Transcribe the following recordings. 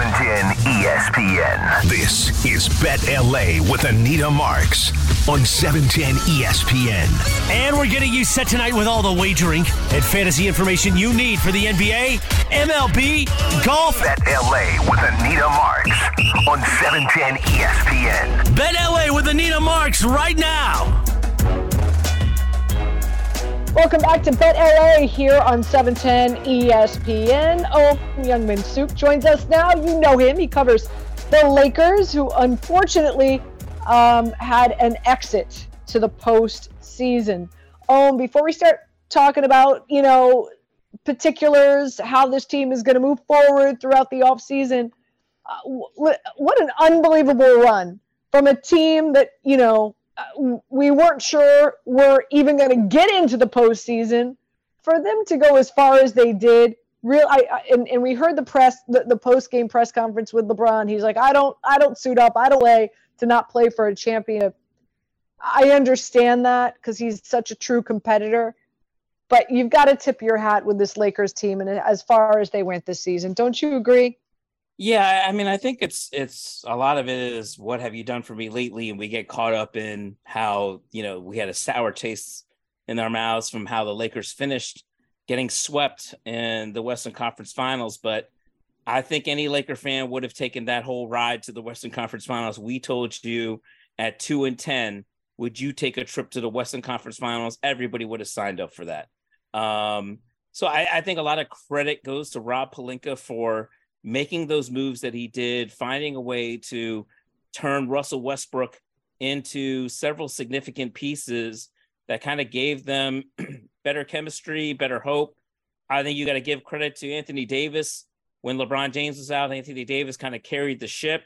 710 ESPN. This is Bet LA with Anita Marks on 710 ESPN. And we're getting you set tonight with all the wagering and fantasy information you need for the NBA, MLB, golf. Bet LA with Anita Marks on 710 ESPN. Bet LA with Anita Marks right now. Welcome back to Bet LA here on 710 ESPN. Oh, Youngmisuk joins us now. You know him. He covers the Lakers, who unfortunately um, had an exit to the postseason. Um, before we start talking about, you know, particulars, how this team is going to move forward throughout the offseason, uh, what an unbelievable run from a team that, you know, we weren't sure we're even going to get into the postseason. For them to go as far as they did, real, I, I and, and we heard the press, the, the post game press conference with LeBron. He's like, I don't, I don't suit up. I don't play to not play for a champion. I understand that because he's such a true competitor. But you've got to tip your hat with this Lakers team and as far as they went this season. Don't you agree? Yeah, I mean, I think it's it's a lot of it is what have you done for me lately, and we get caught up in how you know we had a sour taste in our mouths from how the Lakers finished getting swept in the Western Conference Finals. But I think any Laker fan would have taken that whole ride to the Western Conference Finals. We told you at two and ten, would you take a trip to the Western Conference Finals? Everybody would have signed up for that. Um, so I, I think a lot of credit goes to Rob Pelinka for making those moves that he did, finding a way to turn Russell Westbrook into several significant pieces that kind of gave them better chemistry, better hope. I think you got to give credit to Anthony Davis. When LeBron James was out, Anthony Davis kind of carried the ship.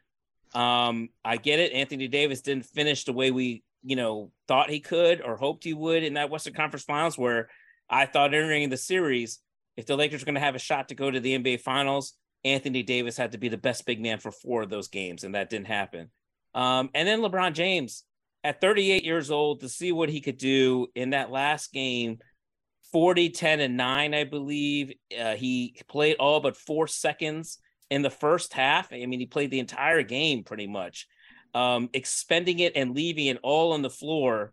Um, I get it. Anthony Davis didn't finish the way we, you know, thought he could or hoped he would in that Western Conference Finals, where I thought entering the series, if the Lakers were going to have a shot to go to the NBA Finals, Anthony Davis had to be the best big man for four of those games, and that didn't happen. Um, and then LeBron James, at 38 years old, to see what he could do in that last game 40, 10, and 9, I believe. Uh, he played all but four seconds in the first half. I mean, he played the entire game pretty much. Um, expending it and leaving it all on the floor,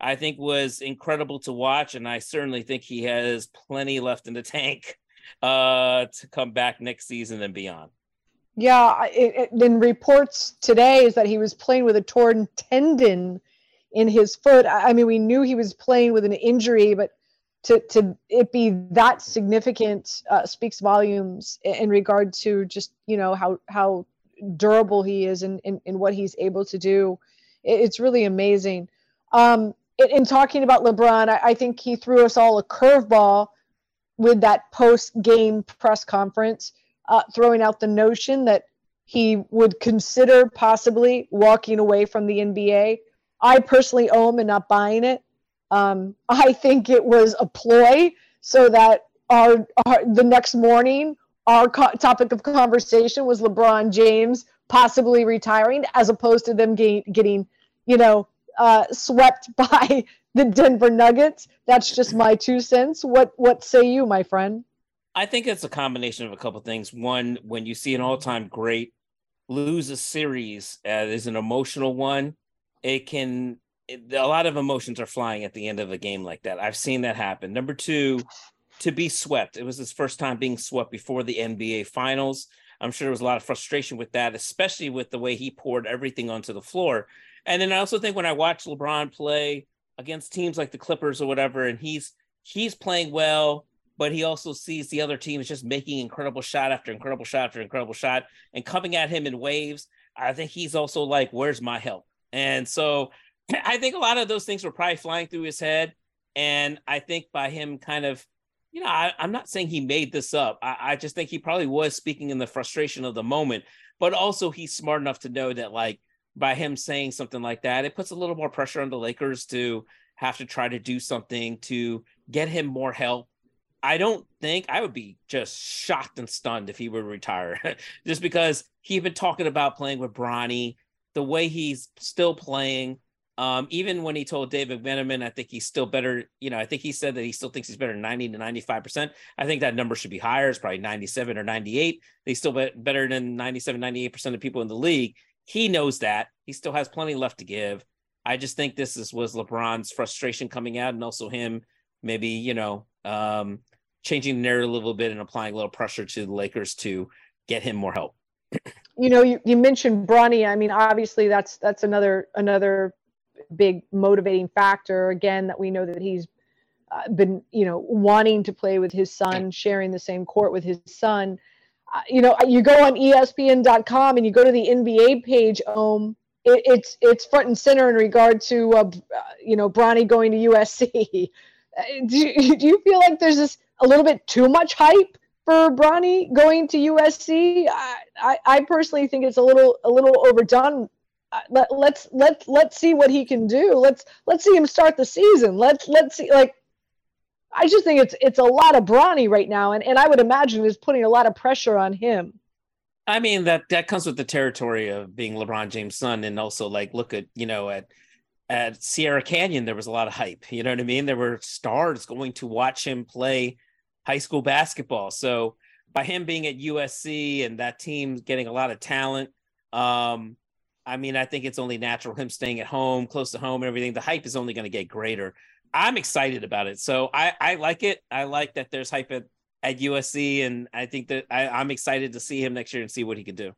I think was incredible to watch. And I certainly think he has plenty left in the tank uh, to come back next season and beyond. Yeah, it, it, in reports today is that he was playing with a torn tendon in his foot. I mean, we knew he was playing with an injury, but to to it be that significant uh, speaks volumes in regard to just you know how how durable he is and in, in, in, what he's able to do. It, it's really amazing. Um, in, in talking about LeBron, I, I think he threw us all a curveball with that post game press conference, uh, throwing out the notion that he would consider possibly walking away from the NBA. I personally own and not buying it. Um, I think it was a ploy so that our, our the next morning our co- topic of conversation was LeBron James possibly retiring, as opposed to them getting, getting you know, uh, swept by the Denver Nuggets. That's just my two cents. What what say you, my friend? I think it's a combination of a couple of things. One, when you see an all-time great lose a series uh, is an emotional one, it can it, a lot of emotions are flying at the end of a game like that. I've seen that happen. Number two, to be swept. It was his first time being swept before the NBA Finals. I'm sure there was a lot of frustration with that, especially with the way he poured everything onto the floor. And then I also think when I watch LeBron play against teams like the Clippers or whatever, and he's he's playing well, but he also sees the other teams just making incredible shot after incredible shot after incredible shot and coming at him in waves. I think he's also like, "Where's my help?" And so I think a lot of those things were probably flying through his head. And I think by him kind of, you know, I, am not saying he made this up. I, I just think he probably was speaking in the frustration of the moment, but also he's smart enough to know that like by him saying something like that, it puts a little more pressure on the Lakers to have to try to do something to get him more help. I don't think I would be just shocked and stunned if he would retire, just because he'd been talking about playing with Bronny, the way he's still playing. Um, even when he told David McMenamin, I think he's still better. You know, I think he said that he still thinks he's better 90 to 95%. I think that number should be higher. It's probably 97 or 98. He's still better than 97, 98% of people in the league. He knows that. He still has plenty left to give. I just think this is was LeBron's frustration coming out and also him maybe, you know, um, changing the narrative a little bit and applying a little pressure to the Lakers to get him more help. You know, you, you mentioned Bronny. I mean, obviously that's that's another another big motivating factor again that we know that he's uh, been you know wanting to play with his son sharing the same court with his son you know you go on espn.com and you go to the nba page um it, it's it's front and center in regard to uh, you know Bronny going to usc uh, do you, do you feel like there's this a little bit too much hype for Bronny going to USC. I, I, I, personally think it's a little a little overdone let, let's let let's see what he can do. Let's let's see him start the season. Let's let's see like I just think it's it's a lot of Bronny right now, and, and I would imagine is putting a lot of pressure on him. I mean that that comes with the territory of being LeBron James' son, and also like look at you know at at Sierra Canyon there was a lot of hype. You know what I mean? There were stars going to watch him play high school basketball. So by him being at USC and that team getting a lot of talent, um, I mean, I think it's only natural him staying at home, close to home, and everything. The hype is only going to get greater. I'm excited about it. So I, I like it. I like that there's hype at, at USC, and I think that I, I'm excited to see him next year and see what he can do.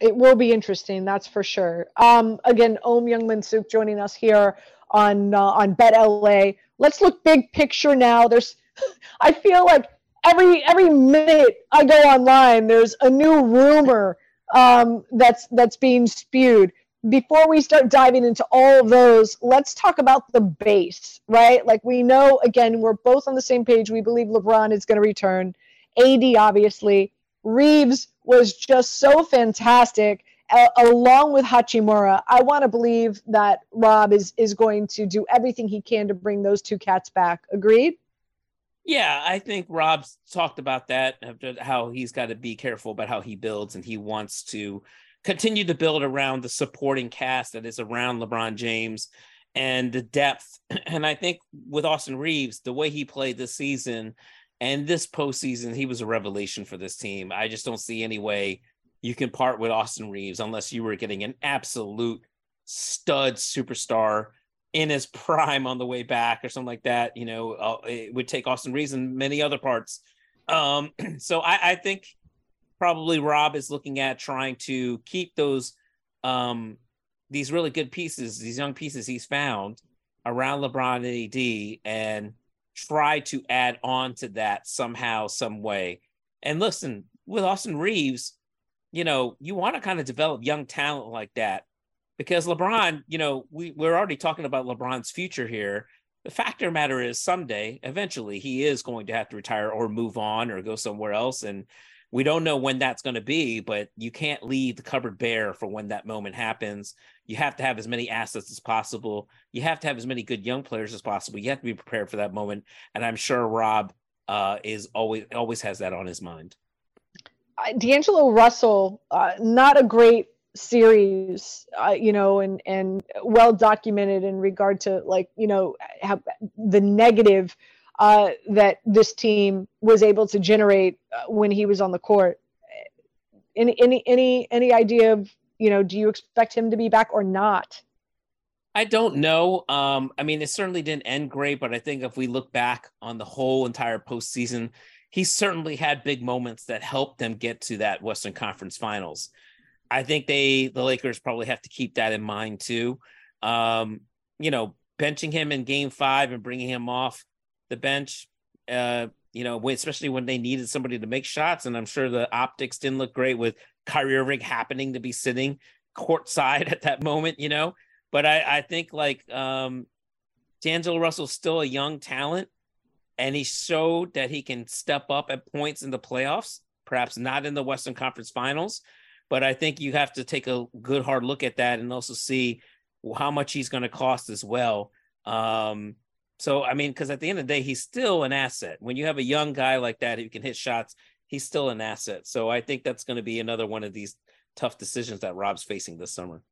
It will be interesting, that's for sure. Um, again, Ohm Youngmisuk joining us here on uh, on Bet LA. Let's look big picture now. There's, I feel like every every minute I go online, there's a new rumor um, that's that's being spewed. Before we start diving into all of those, let's talk about the base, right? Like we know, again, we're both on the same page. We believe LeBron is going to return. AD, obviously. Reaves was just so fantastic, uh, along with Hachimura. I want to believe that Rob is is going to do everything he can to bring those two cats back. Agreed? Yeah, I think Rob's talked about that, how he's got to be careful about how he builds and he wants to continue to build around the supporting cast that is around LeBron James and the depth. And I think with Austin Reaves, the way he played this season and this postseason, he was a revelation for this team. I just don't see any way you can part with Austin Reaves unless you were getting an absolute stud superstar in his prime on the way back or something like that, you know, uh, it would take Austin Reaves and many other parts. Um, so I, I, think probably Rob is looking at trying to keep those um, these really good pieces, these young pieces he's found around LeBron and AD, and try to add on to that somehow, some way. And listen, with Austin Reaves, you know, you want to kind of develop young talent like that because LeBron, you know, we, we're already talking about LeBron's future here. The factor matter is someday, eventually, he is going to have to retire or move on or go somewhere else. And we don't know when that's going to be, but you can't leave the cupboard bare for when that moment happens. You have to have as many assets as possible. You have to have as many good young players as possible. You have to be prepared for that moment. And I'm sure Rob uh, is always always has that on his mind. D'Angelo Russell, uh, not a great series uh, you know and and well documented in regard to like you know have the negative uh, that this team was able to generate uh, when he was on the court any any any any idea of you know do you expect him to be back or not I don't know. Um, I mean, it certainly didn't end great, but I think if we look back on the whole entire postseason, he certainly had big moments that helped them get to that Western Conference Finals. I think they the Lakers probably have to keep that in mind too. Um, you know, benching him in Game Five and bringing him off the bench. Uh, you know, especially when they needed somebody to make shots, and I'm sure the optics didn't look great with Kyrie Irving happening to be sitting courtside at that moment. You know, but I I think like um, D'Angelo Russell's still a young talent, and he showed that he can step up at points in the playoffs, perhaps not in the Western Conference Finals, but I think you have to take a good hard look at that and also see how much he's going to cost as well. Um, so I mean, because at the end of the day, he's still an asset. When you have a young guy like that who can hit shots, he's still an asset. So I think that's going to be another one of these tough decisions that Rob's facing this summer.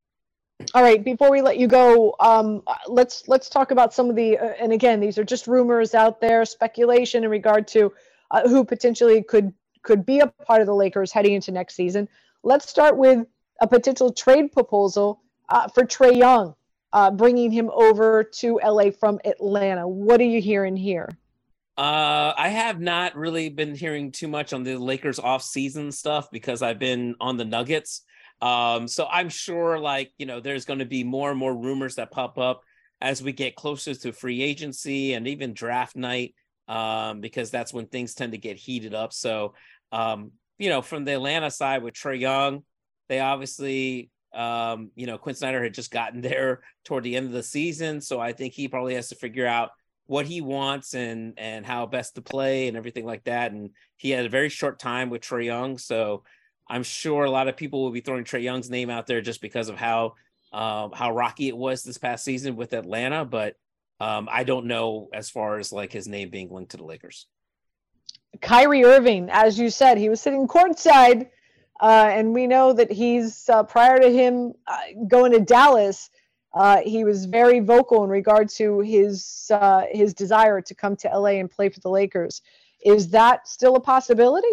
All right, before we let you go, um, let's let's talk about some of the. Uh, and again, these are just rumors out there, speculation in regard to uh, who potentially could could be a part of the Lakers heading into next season. Let's start with a potential trade proposal uh, for Trae Young, uh, bringing him over to LA from Atlanta. What are you hearing here? Uh, I have not really been hearing too much on the Lakers off-season stuff because I've been on the Nuggets. Um, so I'm sure like, you know, there's going to be more and more rumors that pop up as we get closer to free agency and even draft night, um, because that's when things tend to get heated up. So, um, you know, from the Atlanta side with Trae Young, they obviously, um, you know, Quin Snyder had just gotten there toward the end of the season. So I think he probably has to figure out what he wants and and how best to play and everything like that. And he had a very short time with Trae Young. So I'm sure a lot of people will be throwing Trae Young's name out there just because of how um, how rocky it was this past season with Atlanta, but um, I don't know as far as like his name being linked to the Lakers. Kyrie Irving, as you said, he was sitting courtside, uh, and we know that he's uh, prior to him uh, going to Dallas, uh, he was very vocal in regard to his uh, his desire to come to LA and play for the Lakers. Is that still a possibility?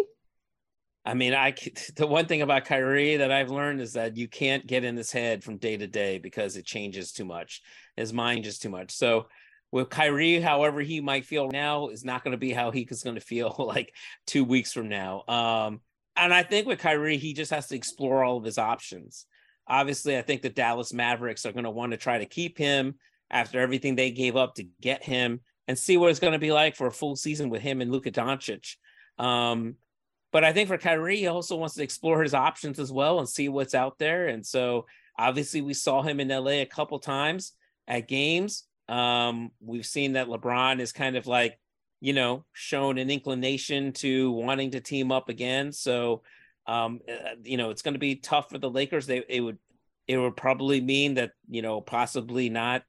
I mean, I the one thing about Kyrie that I've learned is that you can't get in his head from day to day because it changes too much. His mind just too much. So with Kyrie, however he might feel now is not going to be how he is going to feel like two weeks from now. Um, and I think with Kyrie, he just has to explore all of his options. Obviously, I think the Dallas Mavericks are going to want to try to keep him after everything they gave up to get him and see what it's going to be like for a full season with him and Luka Doncic. Um, but I think for Kyrie, he also wants to explore his options as well and see what's out there. And so obviously we saw him in LA a couple times at games. Um, we've seen that LeBron is kind of like, you know, shown an inclination to wanting to team up again. So um, uh, you know, it's going to be tough for the Lakers. They it would it would probably mean that, you know, possibly not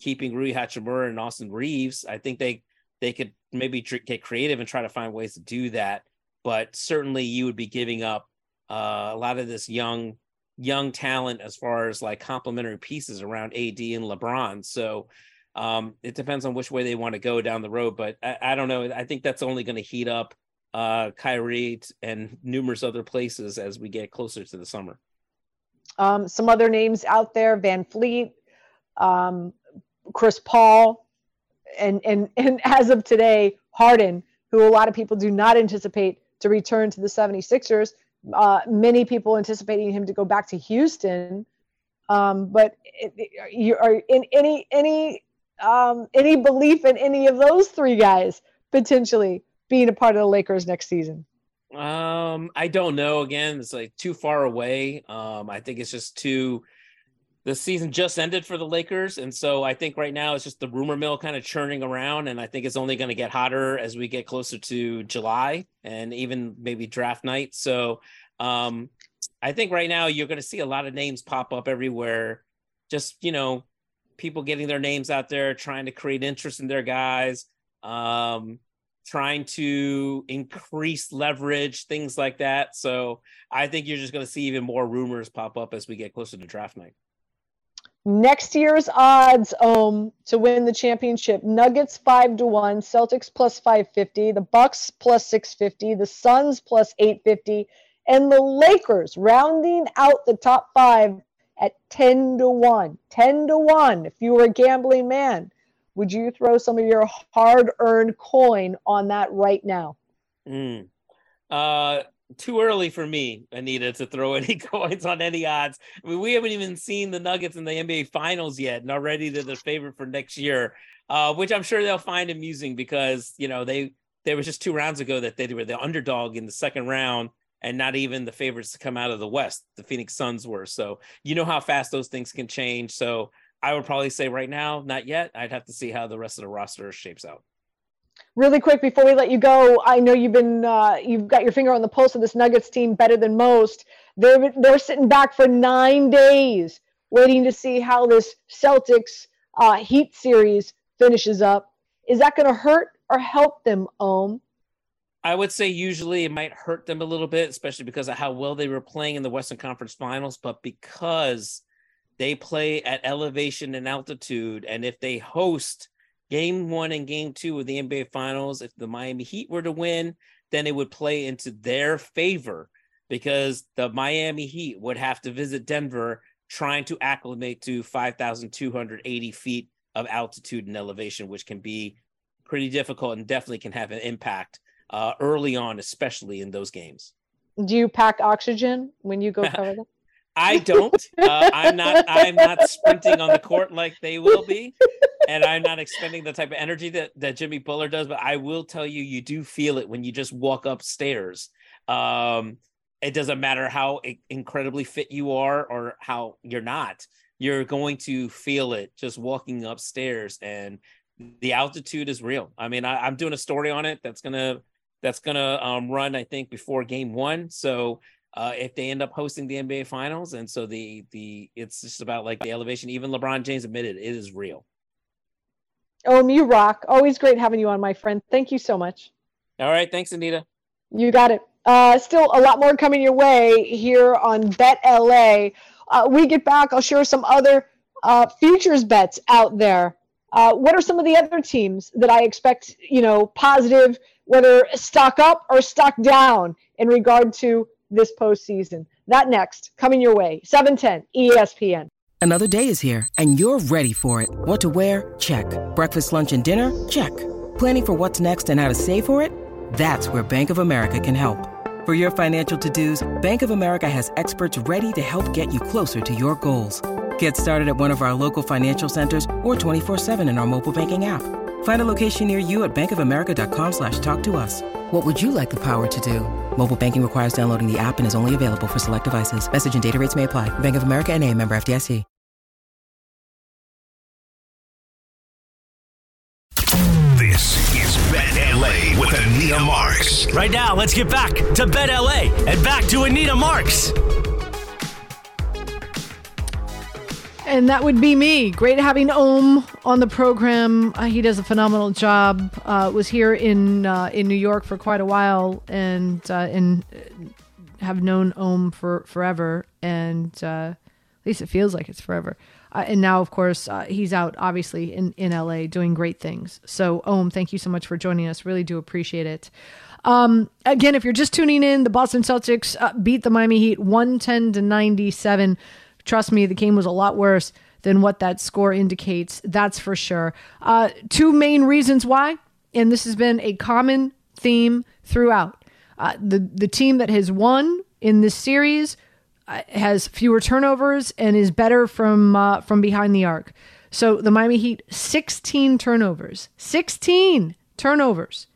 keeping Rui Hachimura and Austin Reaves. I think they they could maybe get creative and try to find ways to do that but certainly you would be giving up uh, a lot of this young young talent as far as like complementary pieces around AD and LeBron. So um, it depends on which way they want to go down the road. But I, I don't know. I think that's only going to heat up uh, Kyrie and numerous other places as we get closer to the summer. Um, some other names out there: VanVleet, um, Chris Paul, and and and as of today, Harden, who a lot of people do not anticipate to return to the 76ers. Uh, many people anticipating him to go back to Houston. Um, but it, it, you are in any any um, any belief in any of those three guys potentially being a part of the Lakers next season? Um, I don't know. Again, it's like too far away. Um, I think it's just too the season just ended for the Lakers. And so I think right now it's just the rumor mill kind of churning around. And I think it's only going to get hotter as we get closer to July and even maybe draft night. So um, I think right now you're going to see a lot of names pop up everywhere. Just, you know, people getting their names out there, trying to create interest in their guys, um, trying to increase leverage, things like that. So I think you're just going to see even more rumors pop up as we get closer to draft night. Next year's odds um, to win the championship: Nuggets five to one, Celtics plus five fifty, the Bucks plus six fifty, the Suns plus eight fifty, and the Lakers rounding out the top five at ten to one. Ten to one. If you were a gambling man, would you throw some of your hard-earned coin on that right now? Mm. Uh, too early for me, Anita, to throw any coins on any odds. I mean, we haven't even seen the Nuggets in the NBA Finals yet, and already they're the favorite for next year, uh, which I'm sure they'll find amusing because you know they there was just two rounds ago that they were the underdog in the second round and not even the favorites to come out of the West. The Phoenix Suns were. So you know how fast those things can change. So I would probably say right now, not yet. I'd have to see how the rest of the roster shapes out. Really quick before we let you go, I know you've been uh, you've got your finger on the pulse of this Nuggets team better than most. They're they're sitting back for nine days, waiting to see how this Celtics uh, Heat series finishes up. Is that going to hurt or help them, Ohm? I would say usually it might hurt them a little bit, especially because of how well they were playing in the Western Conference Finals. But because they play at elevation and altitude, and if they host game one and game two of the NBA Finals, if the Miami Heat were to win, then it would play into their favor because the Miami Heat would have to visit Denver trying to acclimate to 5,280 feet of altitude and elevation, which can be pretty difficult and definitely can have an impact uh, early on, especially in those games. Do you pack oxygen when you go cover them? I don't. Uh, I'm not. I'm not sprinting on the court like they will be, and I'm not expending the type of energy that that Jimmy Butler does. But I will tell you, you do feel it when you just walk upstairs. Um, it doesn't matter how incredibly fit you are or how you're not. You're going to feel it just walking upstairs, and the altitude is real. I mean, I, am doing a story on it that's gonna that's gonna um, run, I think, before game one. So uh, if they end up hosting the NBA Finals, and so the the it's just about like the elevation. Even LeBron James admitted it is real. Oh, you rock! Always great having you on, my friend. Thank you so much. All right, thanks, Anita. You got it. Uh, still a lot more coming your way here on Bet LA. Uh, we get back. I'll share some other uh, futures bets out there. Uh, what are some of the other teams that I expect, you know, positive, whether stock up or stock down in regard to this postseason? That next, coming your way, 710 ESPN. Another day is here, and you're ready for it. What to wear? Check. Breakfast, lunch, and dinner? Check. Planning for what's next and how to save for it? That's where Bank of America can help. For your financial to-dos, Bank of America has experts ready to help get you closer to your goals. Get started at one of our local financial centers or 24-7 in our mobile banking app. Find a location near you at bankofamerica.com slash talk to us. What would you like the power to do? Mobile banking requires downloading the app and is only available for select devices. Message and data rates may apply. Bank of America and a member FDIC. This is Bet LA with Anita Marks. Right now, let's get back to Bet LA and back to Anita Marks. And that would be me. Great having Ohm on the program. Uh, he does a phenomenal job. Uh, was here in uh, in New York for quite a while, and uh, and have known Ohm for forever. And uh, at least it feels like it's forever. Uh, and now, of course, he's out obviously in in LA doing great things. So, Ohm, thank you so much for joining us. Really do appreciate it. Um, again, if you're just tuning in, the Boston Celtics beat the Miami Heat 110 to 97. Trust me, the game was a lot worse than what that score indicates. That's for sure. Uh, two main reasons why, and this has been a common theme throughout. Uh, the the team that has won in this series uh, has fewer turnovers and is better from uh, from behind the arc. So the Miami Heat, 16 turnovers, 16 turnovers.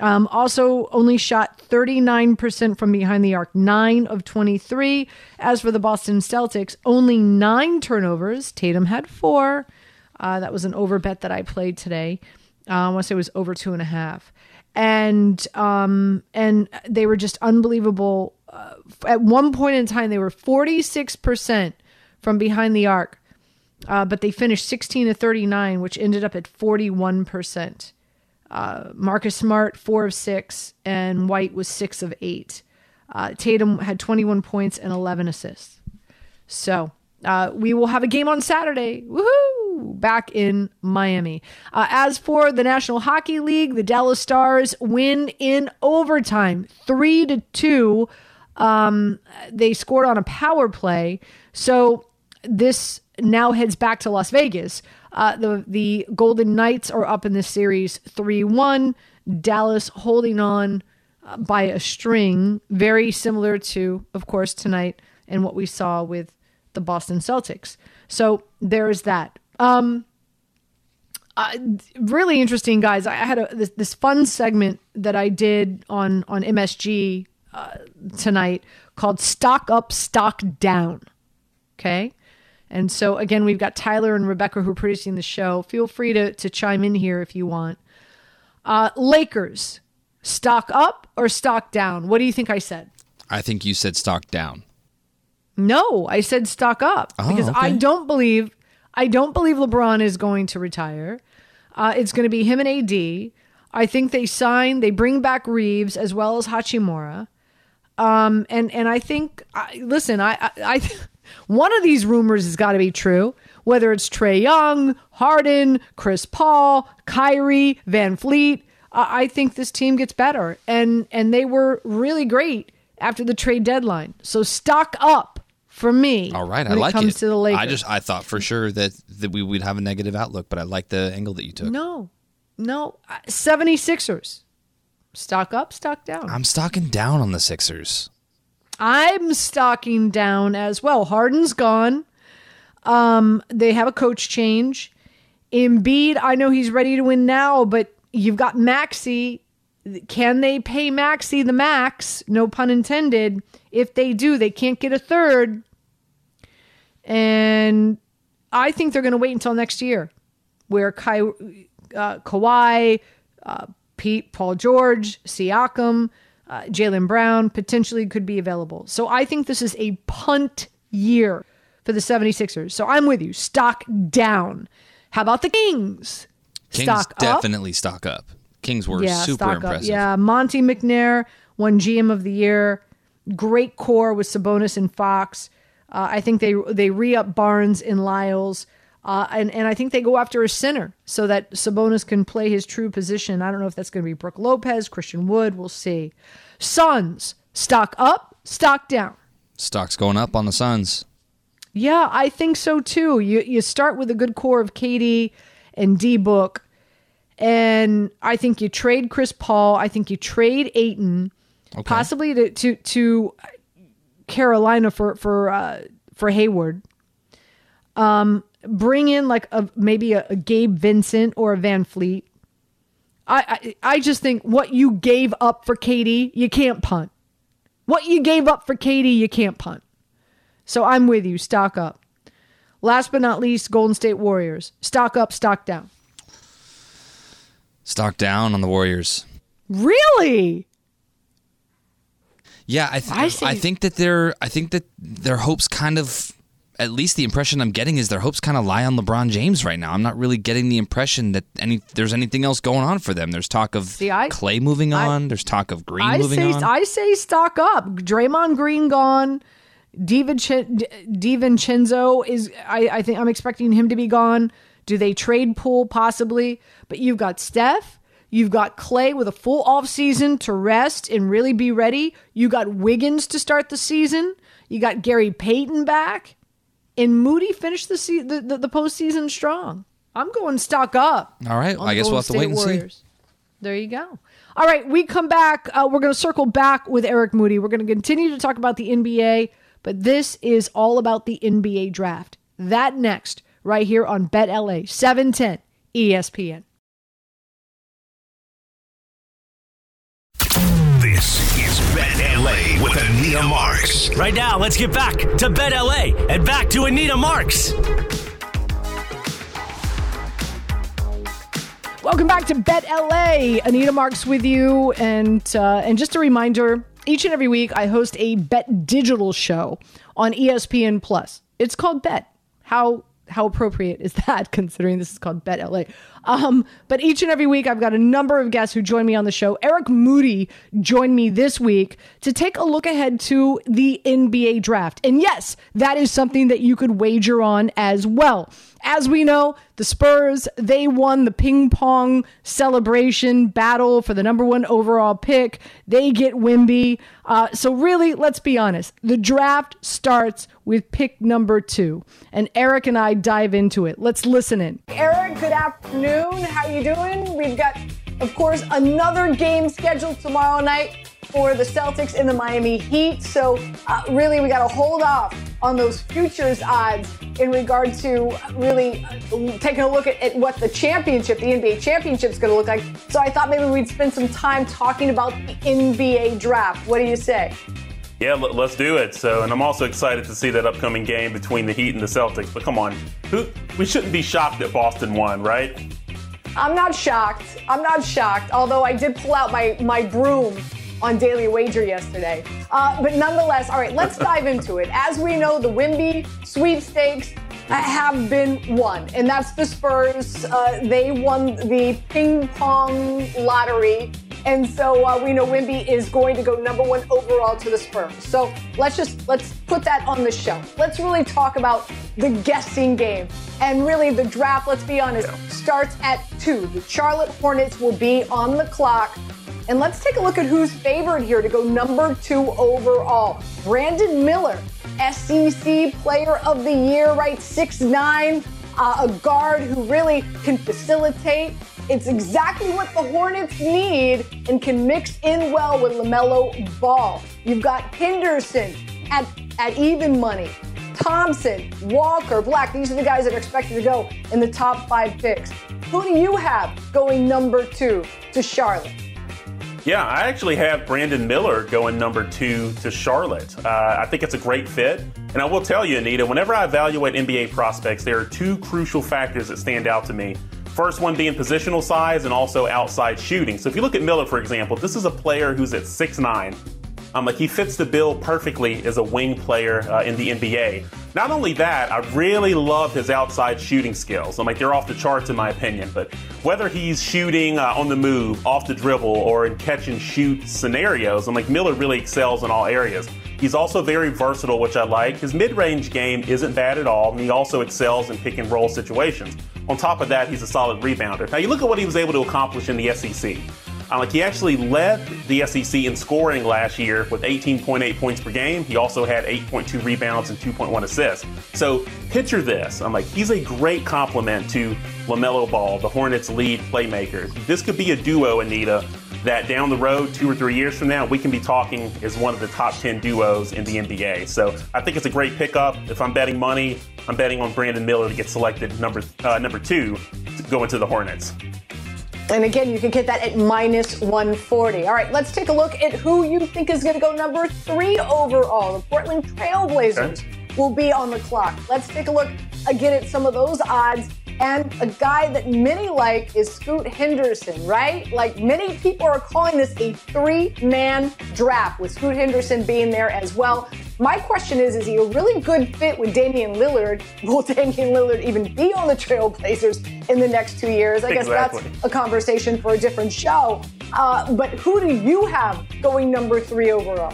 Um, also, only shot 39% from behind the arc, 9 of 23. As for the Boston Celtics, only 9 turnovers. Tatum had 4. Uh, that was an over bet that I played today. Uh, I want to say it was over 2.5. And, um, and they were just unbelievable. Uh, at one point in time, they were 46% from behind the arc, uh, but they finished 16 to 39, which ended up at 41%. Uh, Marcus Smart, four of six, and White was six of eight. Uh, Tatum had 21 points and 11 assists. So uh, we will have a game on Saturday. Woohoo! Back in Miami. Uh, as for the National Hockey League, the Dallas Stars win in overtime, three to two. Um, they scored on a power play. So this now heads back to Las Vegas. Uh, the the Golden Knights are up in this series three one. Dallas holding on uh, by a string, very similar to, of course, tonight and what we saw with the Boston Celtics. So there's that. Um, uh, really interesting, guys. I had a, this, this fun segment that I did on on MSG uh, tonight called "Stock Up, Stock Down." Okay, and so, again, we've got Tyler and Rebecca who are producing the show. Feel free to, to chime in here if you want. Uh, Lakers, stock up or stock down? What do you think I said? I think you said stock down. No, I said stock up Oh, because I don't believe I don't believe LeBron is going to retire. Uh, it's going to be him and AD. I think they sign, they bring back Reaves as well as Hachimura. Um, and and I think, I, listen, I, I, I one of these rumors has got to be true. Whether it's Trae Young, Harden, Chris Paul, Kyrie, VanVleet, I I think this team gets better, and and they were really great after the trade deadline. So stock up for me. All right, I like it comes it. to the Lakers. I just I thought for sure that that we would have a negative outlook, but I like the angle that you took. no, no, 76ers. Stock up, stock down. I'm stocking down on the Sixers. I'm stocking down as well. Harden's gone. Um, they have a coach change. Embiid, I know he's ready to win now, but you've got Maxey. Can they pay Maxey the max? No pun intended. If they do, they can't get a third. And I think they're going to wait until next year, where Kai, uh, Kawhi, uh, Pete, Paul George, Siakam, uh, Jaylen Brown potentially could be available. So I think this is a punt year for the 76ers. So I'm with you. Stock down. How about the Kings? Kings stock up. definitely stock up. Kings were super stock impressive. Up. Yeah, Monte McNair won GM of the year. Great core with Sabonis and Fox. Uh, I think they they re up Barnes and Lyles. Uh, and, and I think they go after a center so that Sabonis can play his true position. I don't know if that's going to be Brook Lopez, Christian Wood. We'll see. Suns, stock up, stock down. Stock's going up on the Suns. Yeah, I think so too. You you start with a good core of Katie and D Book, and I think you trade Chris Paul. I think you trade Ayton, possibly to to to Carolina for for uh, for Hayward. Um, bring in like a maybe a, a Gabe Vincent or a VanVleet. I, I I just think what you gave up for Katie, you can't punt. What you gave up for Katie, you can't punt. So I'm with you. Stock up. Last but not least, Golden State Warriors. Stock up, stock down. Stock down on the Warriors. Really? Yeah, I, th- I I, think that their I think that their hopes kind of at least the impression I'm getting is their hopes kind of lie on LeBron James right now. I'm not really getting the impression that any there's anything else going on for them. There's talk of See, I- Clay moving I- on. there's talk of Green I moving say on. I say stock up. Draymond Green gone. DiVincenzo DiVincenzo is I, I think I'm expecting him to be gone. Do they trade Poole possibly? But you've got Steph, you've got Clay with a full off season to rest and really be ready. You got Wiggins to start the season. You got Gary Payton back, and Moody finished the se- the, the, the postseason strong. I'm going stock up. All right, I guess we'll have to wait State and see. There you go. All right, we come back. Uh, we're going to circle back with Eric Moody. We're going to continue to talk about the NBA, but this is all about the NBA draft. That next, right here on Bet LA, 710 ESPN. LA Anita Marks. Right now, let's get back to Bet LA and back to Anita Marks. Welcome back to Bet LA. Anita Marks with you, and uh, and just a reminder: each and every week I host a Bet Digital show on ESPN Plus. It's called Bet. How how appropriate is that considering this is called Bet LA? Um, but each and every week I've got a number of guests who join me on the show. Eric Moody joined me this week to take a look ahead to the NBA draft. And yes, that is something that you could wager on as well. As we know, the Spurs, they won the ping pong celebration battle for the number one overall pick. They get Wemby. Uh, so, really, let's be honest. The draft starts with pick number two. And Eric and I dive into it. Let's listen in. Eric, good afternoon. How you doing? We've got, of course, another game scheduled tomorrow night for the Celtics and the Miami Heat. So, uh, really, we got to hold off on those futures odds in regard to really uh, taking a look at, at what the championship, the NBA championship, is going to look like. So, I thought maybe we'd spend some time talking about the NBA draft. What do you say? Yeah, let- let's do it. So, and I'm also excited to see that upcoming game between the Heat and the Celtics. But come on, who we shouldn't be shocked that Boston won, right? I'm not shocked. I'm not shocked. Although I did pull out my my broom on Daily Wager yesterday. Uh, but nonetheless, all right, let's dive into it. As we know, the Wemby sweepstakes have been won, and that's the Spurs. Uh, they won the ping pong lottery. And so uh, we know Wemby is going to go number one overall to the Spurs. So let's just let's put that on the shelf. Let's really talk about the guessing game and really the draft. Let's be honest, starts at two. The Charlotte Hornets will be on the clock. And let's take a look at who's favored here to go number two overall. Brandon Miller, SEC Player of the Year, right? Six nine, uh, a guard who really can facilitate. It's exactly what the Hornets need and can mix in well with LaMelo Ball. You've got Henderson at, at even money. Thompson, Walker, Black, these are the guys that are expected to go in the top five picks. Who do you have going number two to Charlotte? Yeah, I actually have Brandon Miller going number two to Charlotte. Uh, I think it's a great fit. And I will tell you, Anita, whenever I evaluate NBA prospects, there are two crucial factors that stand out to me. First one being positional size and also outside shooting. So if you look at Miller, for example, this is a player who's at 6'9. Um, like he fits the bill perfectly as a wing player uh, in the NBA. Not only that, I really love his outside shooting skills. I'm like they're off the charts in my opinion. But whether he's shooting uh, on the move, off the dribble, or in catch and shoot scenarios, I'm like Miller really excels in all areas. He's also very versatile, which I like. His mid-range game isn't bad at all, and he also excels in pick and roll situations. On top of that, he's a solid rebounder. Now you look at what he was able to accomplish in the SEC. Uh, like he actually led the SEC in scoring last year with 18.8 points per game. He also had 8.2 rebounds and 2.1 assists. So picture this. I'm like, he's a great complement to LaMelo Ball, the Hornets' lead playmaker. This could be a duo, Anita, that down the road, two or three years from now, we can be talking as one of the top 10 duos in the NBA. So I think it's a great pickup. If I'm betting money, I'm betting on Brandon Miller to get selected number uh, number two to go into the Hornets. And again, you can get that at minus 140. All right, let's take a look at who you think is going to go number three overall. The Portland Trailblazers okay. will be on the clock. Let's take a look again at some of those odds. And a guy that many like is Scoot Henderson, right? Like many people are calling this a three man draft with Scoot Henderson being there as well. My question is, is he a really good fit with Damian Lillard? Will Damian Lillard even be on the Trailblazers in the next two years? I guess that's a conversation for a different show. Uh, but who do you have going number three overall?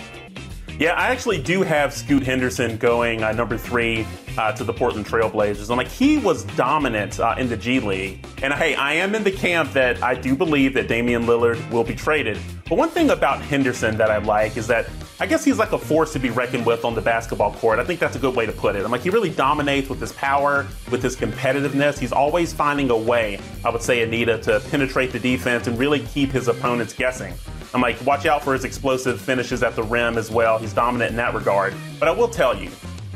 Yeah, I actually do have Scoot Henderson going uh, number three uh, to the Portland Trailblazers. I'm like, he was dominant uh, in the G League. And hey, I am in the camp that I do believe that Damian Lillard will be traded. But one thing about Henderson that I like is that I guess he's like a force to be reckoned with on the basketball court. I think that's a good way to put it. I'm like, he really dominates with his power, with his competitiveness. He's always finding a way, I would say, Anita, to penetrate the defense and really keep his opponents guessing. I'm like, watch out for his explosive finishes at the rim as well. He's dominant in that regard. But I will tell you,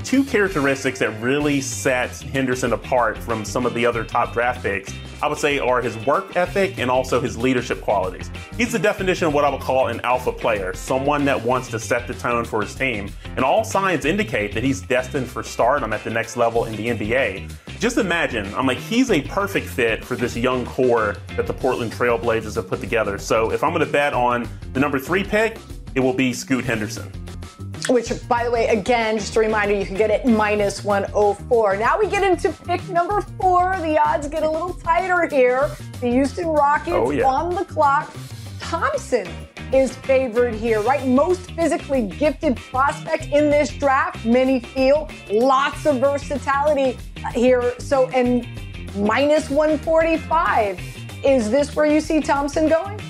two characteristics that really set Henderson apart from some of the other top draft picks, I would say, are his work ethic and also his leadership qualities. He's the definition of what I would call an alpha player, someone that wants to set the tone for his team. And all signs indicate that he's destined for stardom at the next level in the NBA. Just imagine, I'm like, he's a perfect fit for this young core that the Portland Trailblazers have put together. So if I'm going to bet on the number three pick, it will be Scoot Henderson which, by the way, again, just a reminder, you can get it minus 104. Now we get into pick number four. The odds get a little tighter here. The Houston Rockets oh, yeah. on the clock. Thompson is favored here, right? Most physically gifted prospect in this draft. Many feel lots of versatility here. So, and minus 145. Is this where you see Thompson going?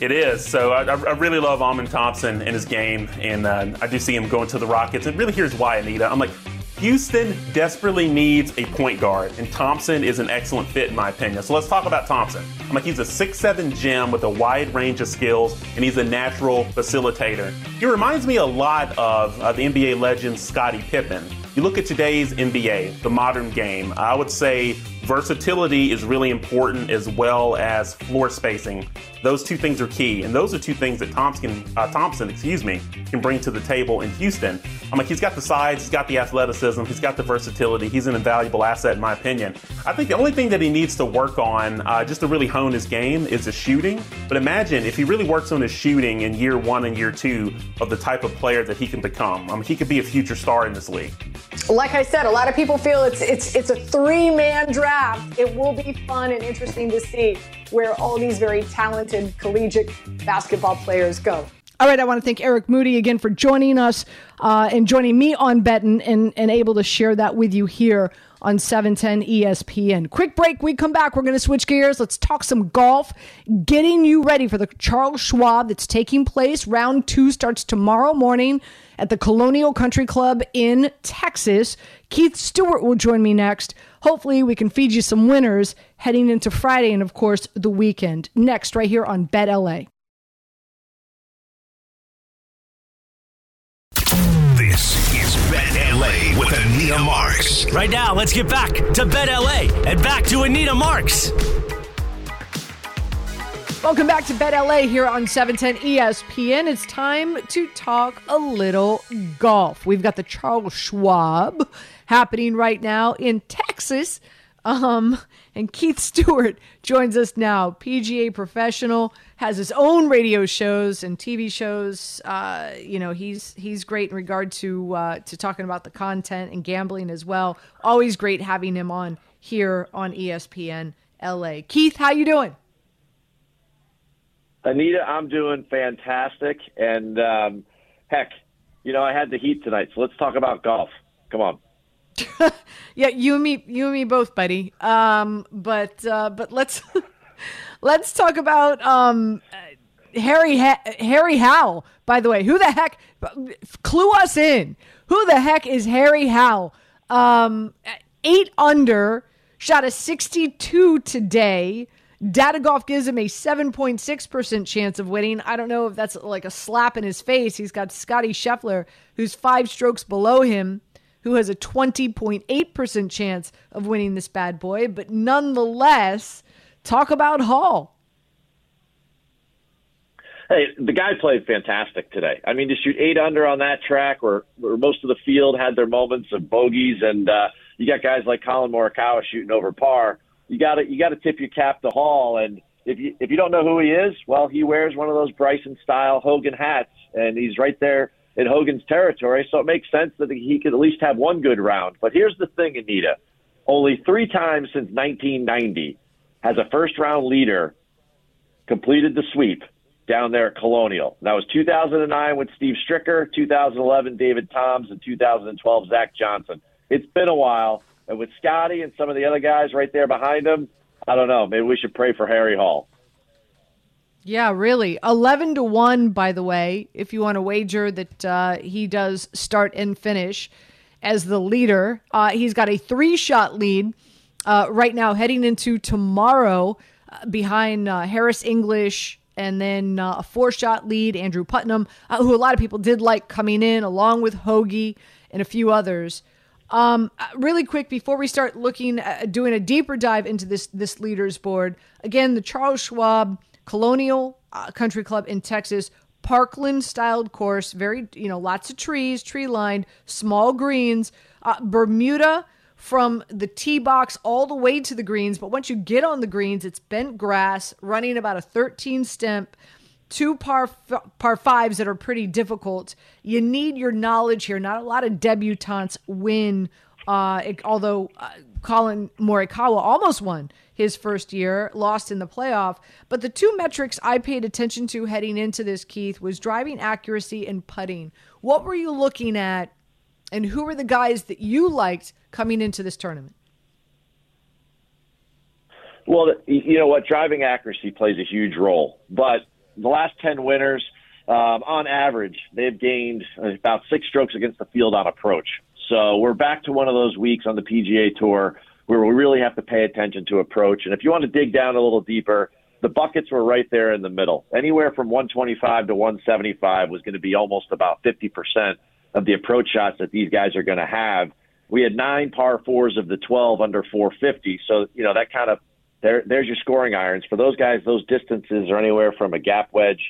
It is. So I, I, really love Amen Thompson and his game, and uh, I do see him going to the Rockets. And really, here's why, Anita. I'm like, Houston desperately needs a point guard, and Thompson is an excellent fit, in my opinion. So let's talk about Thompson. I'm like, he's a six-seven gem with a wide range of skills, and he's a natural facilitator. He reminds me a lot of uh, the NBA legend Scottie Pippen. You look at today's NBA, the modern game, I would say versatility is really important as well as floor spacing. Those two things are key, and those are two things that Thompson, uh, Thompson, excuse me, can bring to the table in Houston. I'm like, he's got the size, he's got the athleticism, he's got the versatility. He's an invaluable asset, in my opinion. I think the only thing that he needs to work on, uh, just to really hone his game, is his shooting. But imagine if he really works on his shooting in year one and year two of the type of player that he can become. I mean, he could be a future star in this league. Like I said, a lot of people feel it's it's it's a three-man draft. It will be fun and interesting to see where all these very talented collegiate basketball players go. All right, I want to thank Eric Moody again for joining us uh, and joining me on Betting and, and able to share that with you here on 710 ESPN. Quick break. We come back. We're going to switch gears. Let's talk some golf. Getting you ready for the Charles Schwab that's taking place. Round two starts tomorrow morning at the Colonial Country Club in Texas. Keith Stewart will join me next. Hopefully, we can feed you some winners heading into Friday and, of course, the weekend. Next, right here on Bet LA. This is Bet LA with Anita Marks. Right now, let's get back to Bet LA and back to Anita Marks. Welcome back to Bet LA here on 710 ESPN. It's time to talk a little golf. We've got the Charles Schwab happening right now in Texas. Um, and Keith Stewart joins us now, PGA professional, has his own radio shows and TV shows. Uh, you know, he's he's great in regard to uh, to talking about the content and gambling as well. Always great having him on here on ESPN LA. Keith, how you doing? Anita, I'm doing fantastic. And um, heck, you know, I had the heat tonight, so let's talk about golf. Come on. yeah, you and me, you and me both, buddy. Um, but uh, but let's let's talk about um, Harry ha- Harry Hall. By the way, who the heck? Clue us in. Who the heck is Harry Hall? Um, eight under, shot a 62 today. Data Golf gives him a 7.6% chance of winning. I don't know if that's like a slap in his face. He's got Scotty Scheffler, who's five strokes below him, who has a 20.8% chance of winning this bad boy. But nonetheless, talk about Hall. Hey, the guy played fantastic today. I mean, to shoot eight under on that track where, where most of the field had their moments of bogeys, and uh, you got guys like Collin Morikawa shooting over par you got to you got to tip your cap to Hall. And if you if you don't know who he is, well, he wears one of those Bryson style Hogan hats, and he's right there in Hogan's territory. So it makes sense that he could at least have one good round. But here's the thing, Anita: only three times since 1990 has a first round leader completed the sweep down there at Colonial. That was 2009 with Steve Stricker, 2011 David Toms, and 2012 Zach Johnson. It's been a while. And with Scotty and some of the other guys right there behind him, I don't know. Maybe we should pray for Harry Hall. Yeah, really. 11 to 1, by the way, if you want to wager that uh, he does start and finish as the leader. Uh, he's got a three shot lead uh, right now heading into tomorrow uh, behind uh, Harris English and then uh, a four shot lead, Andrew Putnam, who a lot of people did like coming in along with Hoge and a few others. Um, uh, really quick before we start looking at doing a deeper dive into this this leaders board, again the Charles Schwab Colonial uh, Country Club in Texas, Parkland styled course, very you know lots of trees, tree lined, small greens, uh, Bermuda from the tee box all the way to the greens. But once you get on the greens, it's bent grass, running about a 13 stimp two par par fives that are pretty difficult. You need your knowledge here. Not a lot of debutantes win. Uh, it, although uh, Collin Morikawa almost won his first year, lost in the playoff. But the two metrics I paid attention to heading into this, Keith, was driving accuracy and putting. What were you looking at, and who were the guys that you liked coming into this tournament? Well, you know what? Driving accuracy plays a huge role, but the last 10 winners, um, on average, they've gained about six strokes against the field on approach. So we're back to one of those weeks on the PGA Tour where we really have to pay attention to approach. And if you want to dig down a little deeper, the buckets were right there in the middle. Anywhere from 125 to 175 was going to be almost about 50% of the approach shots that these guys are going to have. we had nine par fours of the 12 under 450. So, you know, that kind of, there, there's your scoring irons. For those guys, those distances are anywhere from a gap wedge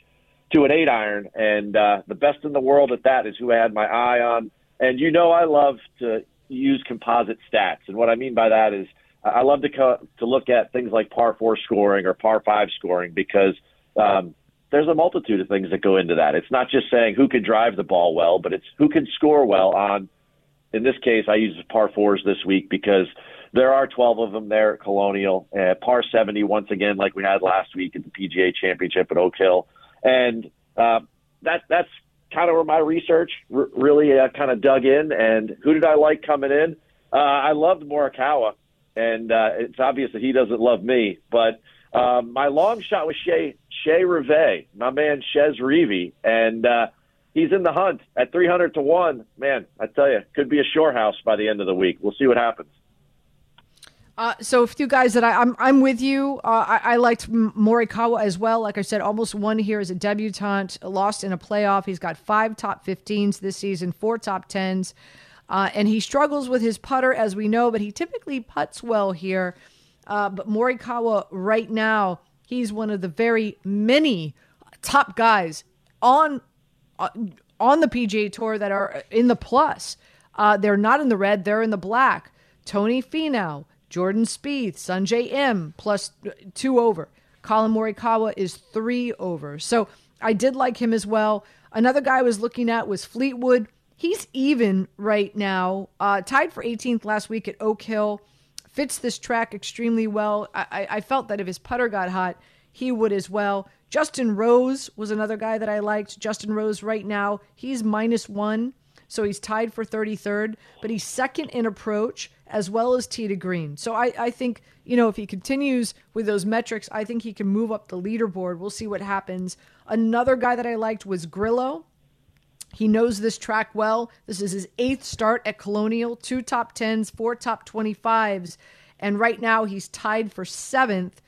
to an eight iron. And uh, the best in the world at that is who I had my eye on. And you know, I love to use composite stats. And what I mean by that is I love to, co- to look at things like par four scoring or par five scoring because um, there's a multitude of things that go into that. It's not just saying who can drive the ball well, but it's who can score well on. In this case, I use the par fours this week because there are 12 of them there at Colonial. Uh, par 70 once again, like we had last week at the PGA Championship at Oak Hill, and uh, that that's kind of where my research r- really uh, kind of dug in. And who did I like coming in? Uh, I loved Morikawa, and uh, it's obvious that he doesn't love me, but um, my long shot was Chez Chez Rivet, my man Chez Reavie, and uh, he's in the hunt at 300 to one. Man, I tell you, could be a shore house by the end of the week. We'll see what happens. Uh, so a few guys that I, I'm I'm with you. Uh, I, I liked Morikawa as well. Like I said, almost won here as a debutant. Lost in a playoff. He's got five top 15s this season, four top 10s, uh, and he struggles with his putter, as we know. But he typically puts well here. Uh, but Morikawa right now, he's one of the very many top guys on on the PGA Tour that are in the plus. Uh, they're not in the red; they're in the black. Tony Finau, Jordan Spieth, Sungjae Im plus two over. Collin Morikawa is three over. So I did like him as well. Another guy I was looking at was Fleetwood. He's even right now, uh, tied for 18th last week at Oak Hill fits this track extremely well. I, I felt that if his putter got hot, he would as well. Justin Rose was another guy that I liked. Justin Rose right now, he's minus one, so he's tied for 33rd, but he's second in approach as well as tee to green. So I, I think, you know, if he continues with those metrics, I think he can move up the leaderboard. We'll see what happens. Another guy that I liked was Grillo. He knows this track well. This is his eighth start at Colonial, two top 10s, four top 25s. And right now he's tied for seventh.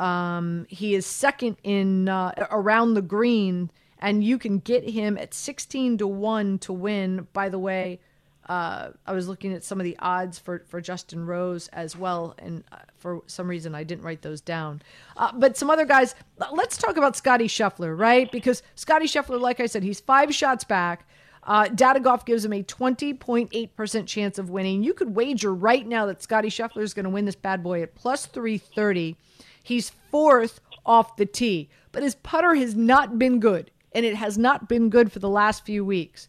Um, he is second in uh, around the green, and you can get him at 16 to 1 to win. By the way, uh, I was looking at some of the odds for, for Justin Rose as well, and uh, for some reason I didn't write those down. Uh, but some other guys, let's talk about Scotty Scheffler, right? Because Scotty Scheffler, like I said, he's five shots back. Uh, Data Golf gives him a 20.8% chance of winning. You could wager right now that Scotty Scheffler is going to win this bad boy at plus 330. He's fourth off the tee, but his putter has not been good, and it has not been good for the last few weeks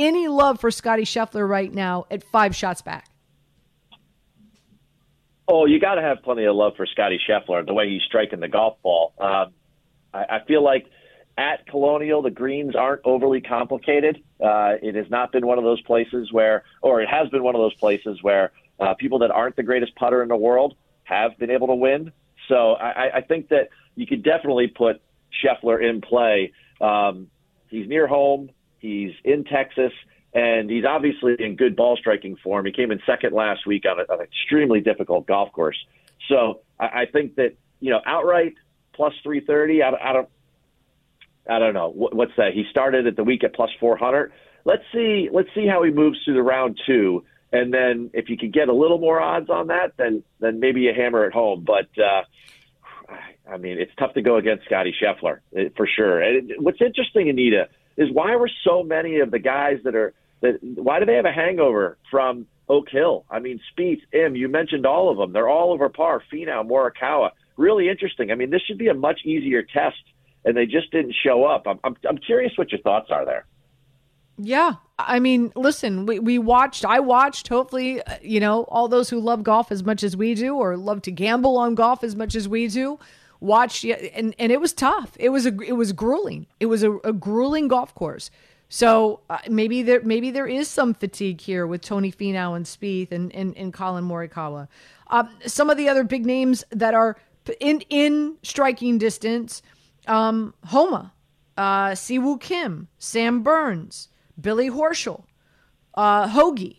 any love for Scotty Scheffler right now at five shots back? Oh, you got to have plenty of love for Scotty Scheffler, the way he's striking the golf ball. Um, I, I feel like at Colonial, the greens aren't overly complicated. Uh, it has not been one of those places where, or it has been one of those places where uh, people that aren't the greatest putter in the world have been able to win. So I, I think that you could definitely put Scheffler in play. Um, he's near home. He's in Texas, and he's obviously in good ball striking form. He came in second last week on, a, on an extremely difficult golf course. So I, I think that you know outright plus three thirty. I, I don't. I don't know what, what's that. He started at the week at plus four hundred. Let's see. Let's see how he moves through the round two, and then if you could get a little more odds on that, then then maybe a hammer at home. But uh, I mean, it's tough to go against Scotty Scheffler eh, for sure. And what's interesting, Anita, is why were so many of the guys that are that why do they have a hangover from Oak Hill? I mean, Spieth, Im, you mentioned all of them. They're all over par. Finau, Morikawa, really interesting. I mean, this should be a much easier test, and they just didn't show up. I'm I'm, I'm curious what your thoughts are there. Yeah. I mean, listen, we, we watched, I watched, hopefully, uh, you know, all those who love golf as much as we do or love to gamble on golf as much as we do watched and and it was tough. It was a it was grueling. It was a, a grueling golf course. So uh, maybe there maybe there is some fatigue here with Tony Finau and Spieth and and, and Collin Morikawa. Uh, some of the other big names that are in in striking distance: um, Homa, uh, Siwoo Kim, Sam Burns, Billy Horschel, uh, Hoge.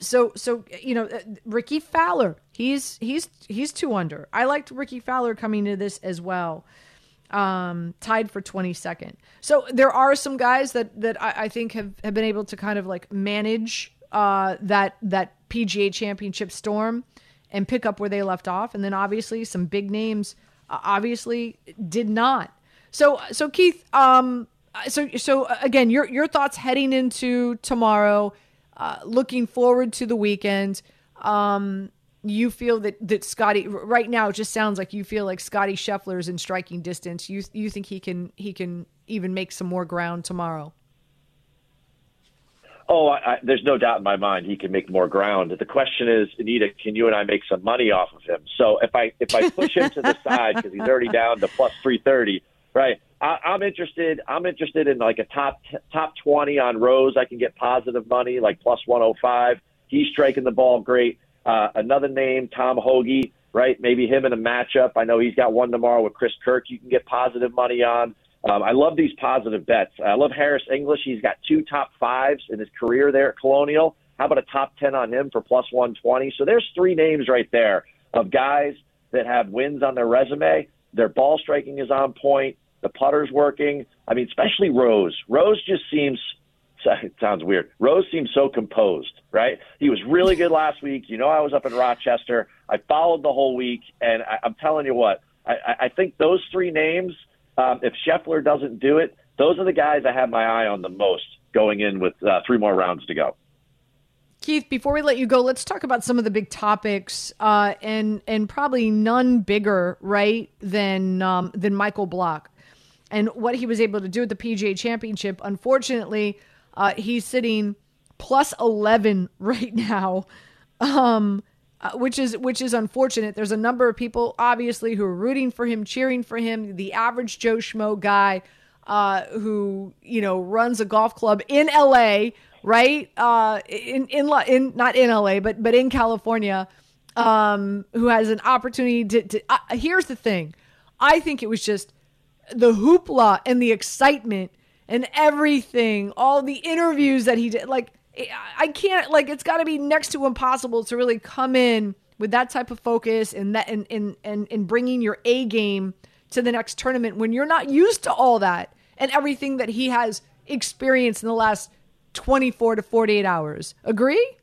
So so you know uh, Rickie Fowler He's he's he's two under. I liked Rickie Fowler coming to this as well. Um, tied for 22nd. So there are some guys that that I, I think have, have been able to kind of like manage uh, that that PGA Championship storm and pick up where they left off, and then obviously some big names uh, obviously did not. So so Keith, um, so so uh, again, your your thoughts heading into tomorrow, uh, looking forward to the weekend. Um, you feel that that Scotty right now it just sounds like you feel like Scotty Scheffler is in striking distance. You you think he can he can even make some more ground tomorrow? Oh, I, I, there's no doubt in my mind he can make more ground. The question is, Anita, can you and I make some money off of him? So if I if I push him to the side because he's already down to plus three thirty, right? I, I'm interested. I'm interested in like a top top twenty on Rose. I can get positive money, like plus one hundred five. He's striking the ball great. Uh, another name, Tom Hoge, right? Maybe him in a matchup. I know he's got one tomorrow with Chris Kirk. You can get positive money on. Um, I love these positive bets. I love Harris English. He's got two top fives in his career there at Colonial. How about a top 10 on him for plus 120? So there's three names right there of guys that have wins on their resume. Their ball striking is on point. The putter's working. I mean, especially Rose. Rose just seems, it sounds weird. Rose seems so composed, right? He was really good last week. You know, I was up in Rochester. I followed the whole week. And I, I'm telling you what, I, I think those three names – um, if Scheffler doesn't do it, those are the guys I have my eye on the most going in with uh, three more rounds to go. Keith, before we let you go, let's talk about some of the big topics, uh, and and probably none bigger, right, than um, than Michael Block and what he was able to do at the PGA Championship. Unfortunately, uh, he's sitting plus eleven right now. Um, uh, which is which is unfortunate. There's a number of people obviously who are rooting for him, cheering for him. The average Joe Schmo guy uh, who you know runs a golf club in L.A. Right uh, in in in not in L.A. but but in California, um, who has an opportunity to. to uh, here's the thing, I think it was just the hoopla and the excitement and everything, all the interviews that he did, like I can't like it's got to be next to impossible to really come in with that type of focus and that and and and, and bringing your A game to the next tournament when you're not used to all that and everything that he has experienced in the last 24 to 48 hours. Agree?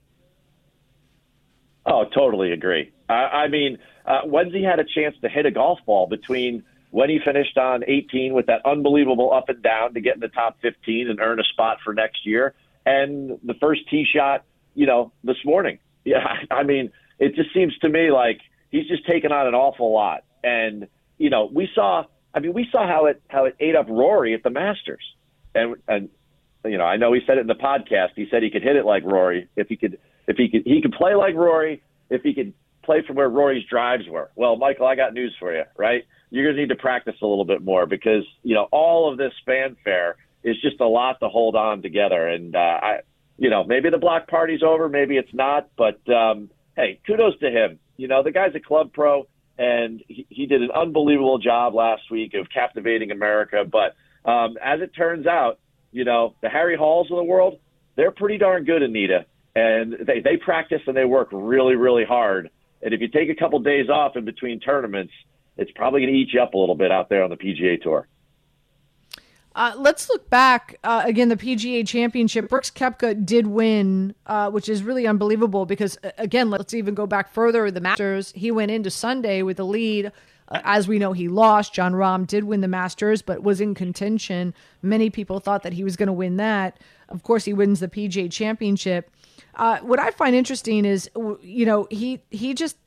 Oh, totally agree. I, I mean, uh, when's he had a chance to hit a golf ball between when he finished on 18 with that unbelievable up and down to get in the top 15 and earn a spot for next year? and the first tee shot, you know, this morning. Yeah, I mean, it just seems to me like he's just taken on an awful lot. And you know, we saw. I mean, we saw how it how it ate up Rory at the Masters, and and you know, I know he said it in the podcast. He said he could hit it like Rory if he could if he could he could play like Rory if he could play from where Rory's drives were. Well, Michael, I got news for you, right? You're going to need to practice a little bit more because you know all of this fanfare is just a lot to hold on together. And uh, I, you know, maybe the block party's over, maybe it's not, but um, hey, kudos to him. You know, the guy's a club pro, and he, he did an unbelievable job last week of captivating America. But um, as it turns out, you know, the Harry Halls of the world, they're pretty darn good, Anita, and they they practice and they work really really hard. And if you take a couple days off in between tournaments, it's probably going to eat you up a little bit out there on the PGA Tour. Uh, let's look back uh, again. The PGA Championship. Brooks Koepka did win, uh, which is really unbelievable because uh, again, let's even go back further. The Masters. He went into Sunday with a lead. Uh, as we know, he lost. Jon Rahm did win the Masters, but was in contention. Many people thought that he was going to win that. Of course, he wins the PGA Championship. Uh, what I find interesting is, you know, he he just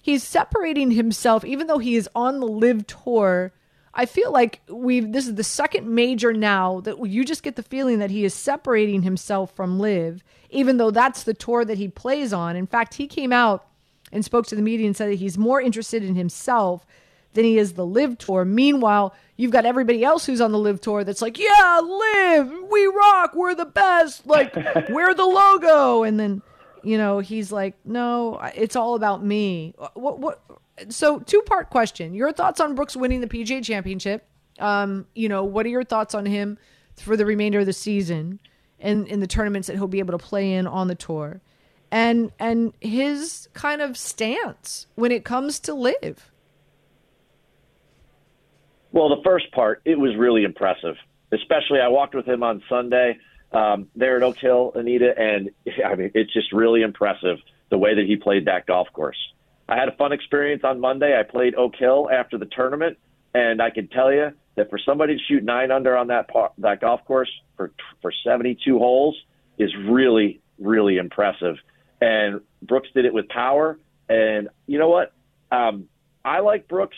he's separating himself, even though he is on the LIV tour I feel like we've this is the second major now that you just get the feeling that he is separating himself from LIV, even though that's the tour that he plays on. In fact, he came out and spoke to the media and said that he's more interested in himself than he is the LIV tour. Meanwhile, you've got everybody else who's on the LIV tour that's like, yeah, LIV, we rock, we're the best, like we're the logo, and then you know he's like, no, it's all about me. What what so two part question. Your thoughts on Brooks winning the PGA Championship? Um, you know, what are your thoughts on him for the remainder of the season and in the tournaments that he'll be able to play in on the tour? And and his kind of stance when it comes to LIV. Well, the first part, it was really impressive. Especially, I walked with him on Sunday um, there at Oak Hill, Anita, and I mean, it's just really impressive the way that he played that golf course. I had a fun experience on Monday. I played Oak Hill after the tournament, and I can tell you that for somebody to shoot nine under on that par, that golf course for for 72 holes is really really impressive. And Brooks did it with power. And you know what? Um, I like Brooks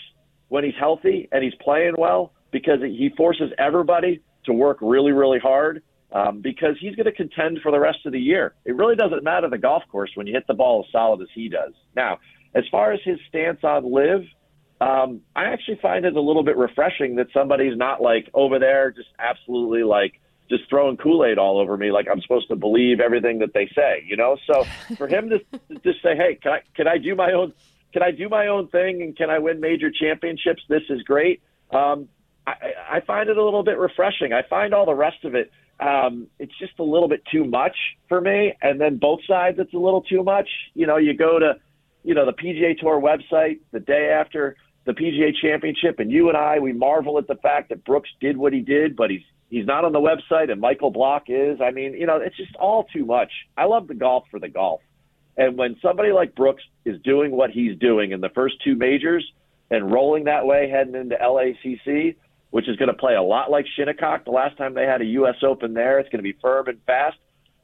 when he's healthy and he's playing well because he forces everybody to work really really hard. Um, because he's going to contend for the rest of the year. It really doesn't matter the golf course when you hit the ball as solid as he does. Now, as far as his stance on LIV, um, I actually find it a little bit refreshing that somebody's not like over there just absolutely like just throwing Kool Aid all over me, like I'm supposed to believe everything that they say, you know. So for him to just say, "Hey, can I can I do my own can I do my own thing and can I win major championships? This is great." Um, I, I find it a little bit refreshing. I find all the rest of it um, it's just a little bit too much for me. And then both sides, it's a little too much. You know, you go to, you know, the PGA Tour website the day after the PGA Championship, and you and I, we marvel at the fact that Brooks did what he did, but he's he's not on the website, and Michael Block is. I mean, you know, it's just all too much. I love the golf for the golf, and when somebody like Brooks is doing what he's doing in the first two majors and rolling that way heading into LACC, which is going to play a lot like Shinnecock. The last time they had a U.S. Open there, it's going to be firm and fast.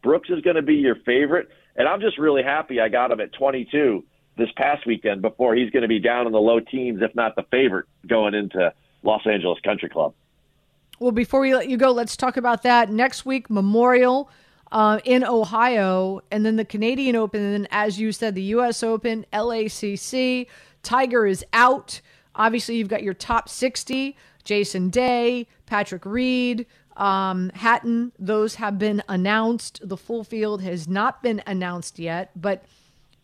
Brooks is going to be your favorite, and I'm just really happy I got him at 22 this past weekend before he's going to be down in the low teens, if not the favorite, going into Los Angeles Country Club. Well, before we let you go, let's talk about that next week. Memorial uh, in Ohio, and then the Canadian Open, and then as you said, the U.S. Open, LACC. Tiger is out. Obviously, you've got your top 60. Jason Day, Patrick Reed, um, Hatton, those have been announced. The full field has not been announced yet, but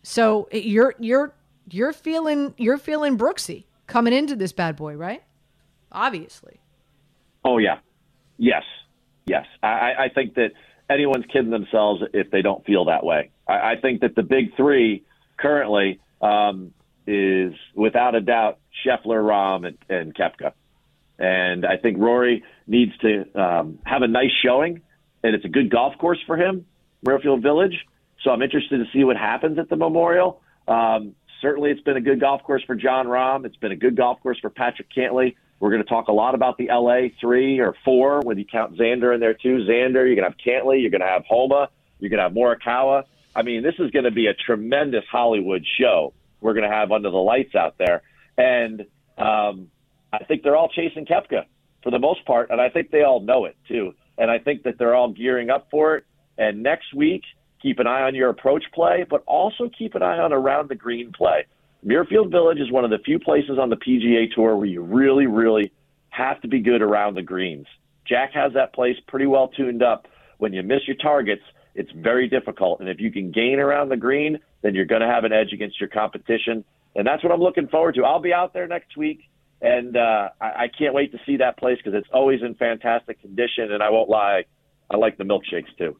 so you're you're you're feeling you're feeling Brooksy coming into this bad boy, right? Obviously. Oh yeah, yes, yes. I, I think that anyone's kidding themselves if they don't feel that way. I, I think that the big three currently um, is without a doubt Scheffler, Rahm, and, and Koepka. And I think Rory needs to um, have a nice showing, and it's a good golf course for him, Muirfield Village. So I'm interested to see what happens at the Memorial. Um, certainly, it's been a good golf course for Jon Rahm. It's been a good golf course for Patrick Cantlay. We're going to talk a lot about the LA three or four when you count Xander in there too. Xander, you're going to have Cantlay, you're going to have Homa, you're going to have Morikawa. I mean, this is going to be a tremendous Hollywood show we're going to have under the lights out there. And um, I think they're all chasing Koepka for the most part, and I think they all know it too. And I think that they're all gearing up for it. And next week, keep an eye on your approach play, but also keep an eye on around the green play. Muirfield Village is one of the few places on the PGA Tour where you really, really have to be good around the greens. Jack has that place pretty well tuned up. When you miss your targets, it's very difficult. And if you can gain around the green, then you're going to have an edge against your competition. And that's what I'm looking forward to. I'll be out there next week and uh, I, I can't wait to see that place because it's always in fantastic condition. And I won't lie, I like the milkshakes too.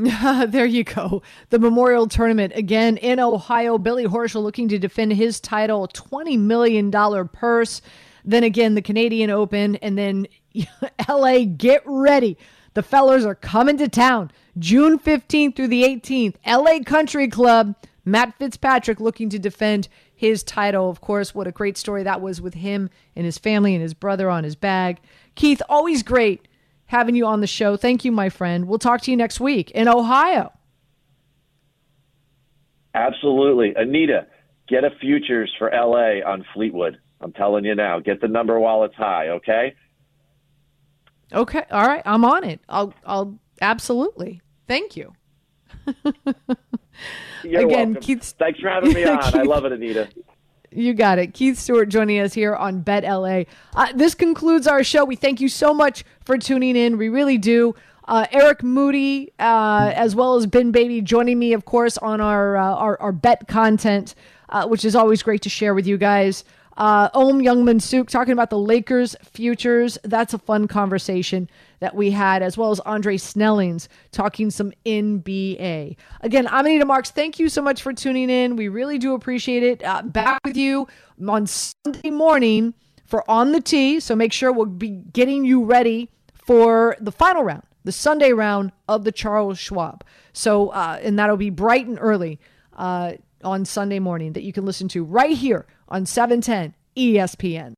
there you go. The Memorial Tournament again in Ohio. Billy Horschel looking to defend his title, $20 million purse. Then again, the Canadian Open. And then LA, get ready. The fellers are coming to town June 15th through the 18th. LA Country Club. Matt Fitzpatrick looking to defend his title. Of course, what a great story that was with him and his family and his brother on his bag. Keith, always great having you on the show. Thank you, my friend. We'll talk to you next week in Ohio. Absolutely. Anita, get a futures for LA on Fleetwood. I'm telling you now, get the number while it's high, okay? Okay. All right. I'm on it. I'll I'll absolutely. Thank you. You're Again, welcome. Keith, Thanks for having me on. Keith, I love it, Anita. You got it. Keith Stewart joining us here on Bet LA. Uh, this concludes our show. We thank you so much for tuning in. We really do. Uh, Eric Moody, uh, as well as Ben Baby, joining me, of course, on our uh, our, our, bet content, uh, which is always great to share with you guys. Uh, Ohm Youngmisuk talking about the Lakers futures. That's a fun conversation that we had, as well as Andre Snellings talking some NBA. Again, I'm Anita Marks. Thank you so much for tuning in. We really do appreciate it. Uh, back with you on Sunday morning for On the Tee. So make sure we'll be getting you ready for the final round the Sunday round of the Charles Schwab. So, uh, and that'll be bright and early uh, on Sunday morning that you can listen to right here on 710 ESPN.